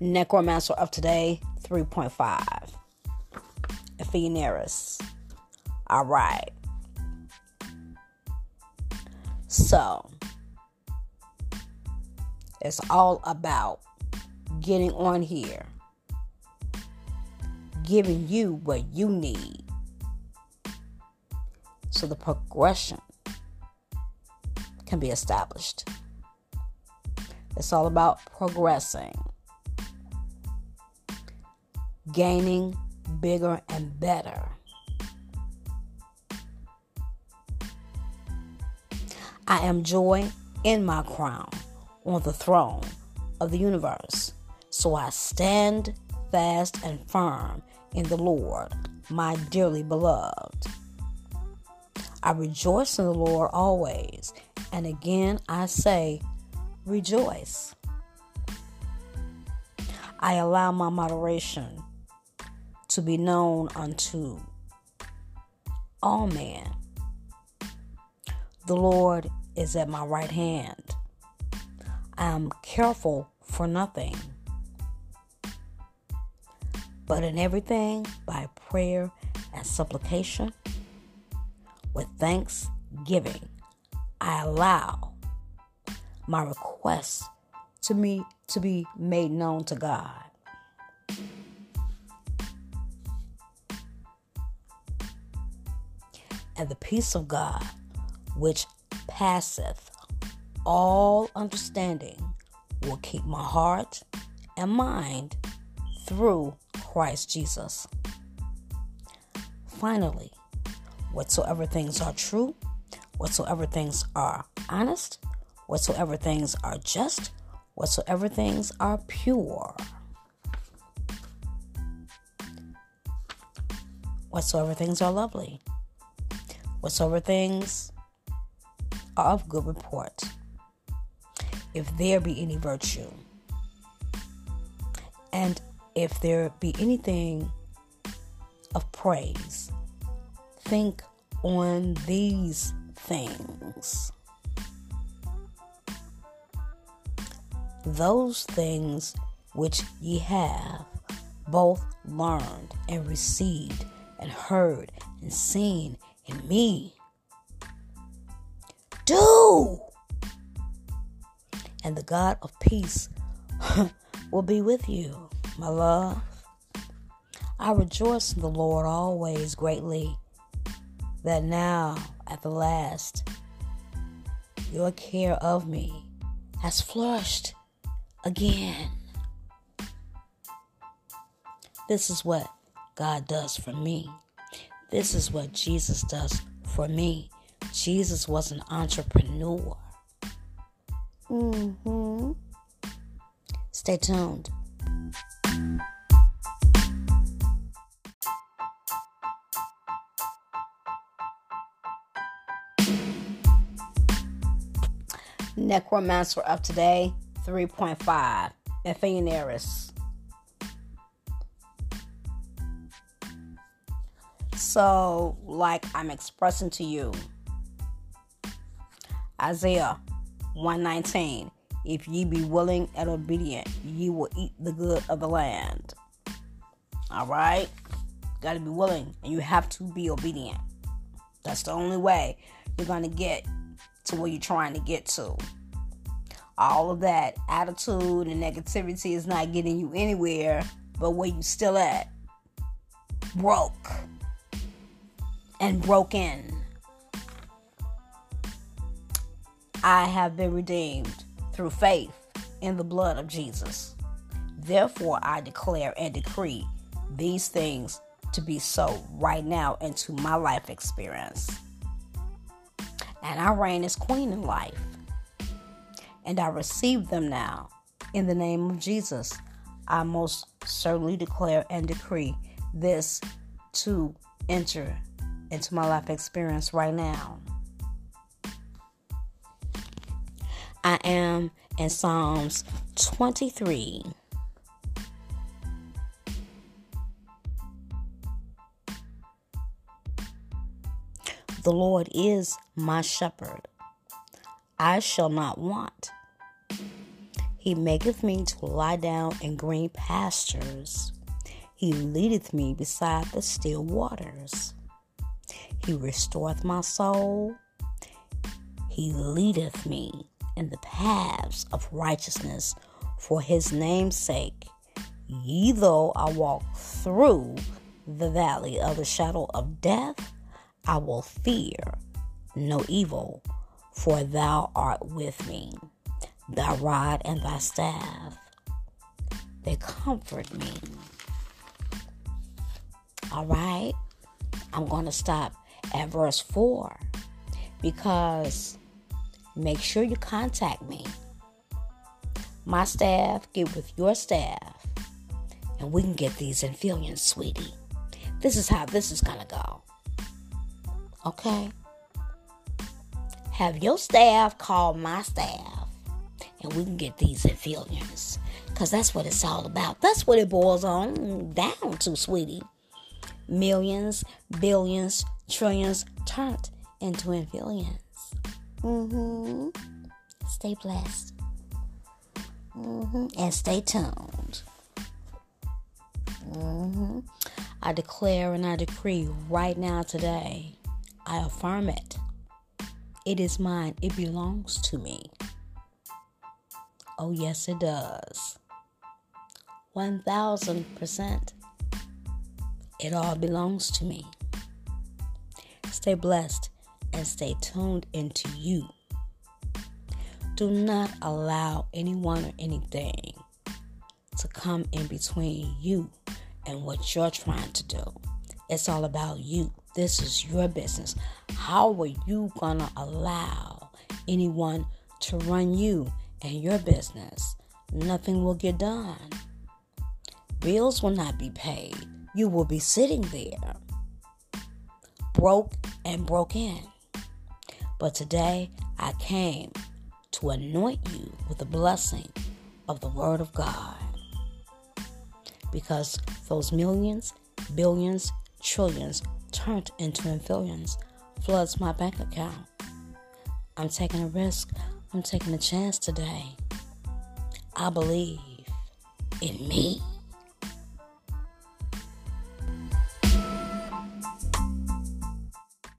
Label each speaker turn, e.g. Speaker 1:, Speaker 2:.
Speaker 1: Necromancer of today 3.5. Ephemeris. All right. So, it's all about getting on here, giving you what you need. So the progression can be established. It's all about progressing, gaining bigger and better. I am joy in my crown on the throne of the universe. So I stand fast and firm in the Lord, my dearly beloved. I rejoice in the Lord always. And again, I say, rejoice. I allow my moderation to be known unto all men. The Lord is at my right hand. I am careful for nothing, but in everything by prayer and supplication with thanksgiving. I allow my requests to me to be made known to God. And the peace of God, which passeth all understanding, will keep my heart and mind through Christ Jesus. Finally, whatsoever things are true, whatsoever things are honest, whatsoever things are just, whatsoever things are pure, whatsoever things are lovely, whatsoever things are of good report, if there be any virtue, and if there be anything of praise, think on these things. Those things which ye have both learned and received and heard and seen in me. Do! And the God of peace will be with you, my love. I rejoice in the Lord always greatly, that now, at the last, your care of me has flourished again. This is what God does for me. This is what Jesus does for me. Jesus was an entrepreneur. Mm-hmm. Stay tuned. Necromancer of today 3.5 Ephemeris. So, like I'm expressing to you, Isaiah 119 If ye be willing and obedient, ye will eat the good of the land. All right? Got to be willing and you have to be obedient. That's the only way you're going to get to where you're trying to get to. All of that attitude and negativity is not getting you anywhere, but where you still at? Broke and broken. I have been redeemed through faith in the blood of Jesus. Therefore, I declare and decree these things to be so right now into my life experience. And I reign as queen in life. And I receive them now in the name of Jesus. I most certainly declare and decree this to enter into my life experience right now. I am in Psalms 23. The Lord is my shepherd. I shall not want. He maketh me to lie down in green pastures. He leadeth me beside the still waters. He restoreth my soul. He leadeth me in the paths of righteousness for his name's sake. Ye though I walk through the valley of the shadow of death, I will fear no evil, for thou art with me. Thy rod and thy staff, they comfort me. All right, I'm going to stop at verse 4 because make sure you contact me. My staff get with your staff, and we can get these infillions, sweetie. This is how this is to go. Okay? Have your staff call my staff, and we can get these infillions. Because that's what it's all about. That's what it boils on down to, sweetie. Millions, billions, trillions turned into infillions. Mm-hmm. Stay blessed. Mm-hmm. And stay tuned. Mm-hmm. I declare and I decree right now today, I affirm it. It is mine. It belongs to me. Oh, yes, it does. 1000%. It all belongs to me. Stay blessed and stay tuned into you. Do not allow anyone or anything to come in between you and what you're trying to do. It's all about you. This is your business. How are you going to allow anyone to run you and your business? Nothing will get done. Bills will not be paid. You will be sitting there broke and broke in. But today I came to anoint you with the blessing of the Word of God. Because those millions, billions, trillions turned into infillions floods my bank account. I'm taking a risk. I'm taking a chance today. I believe in me.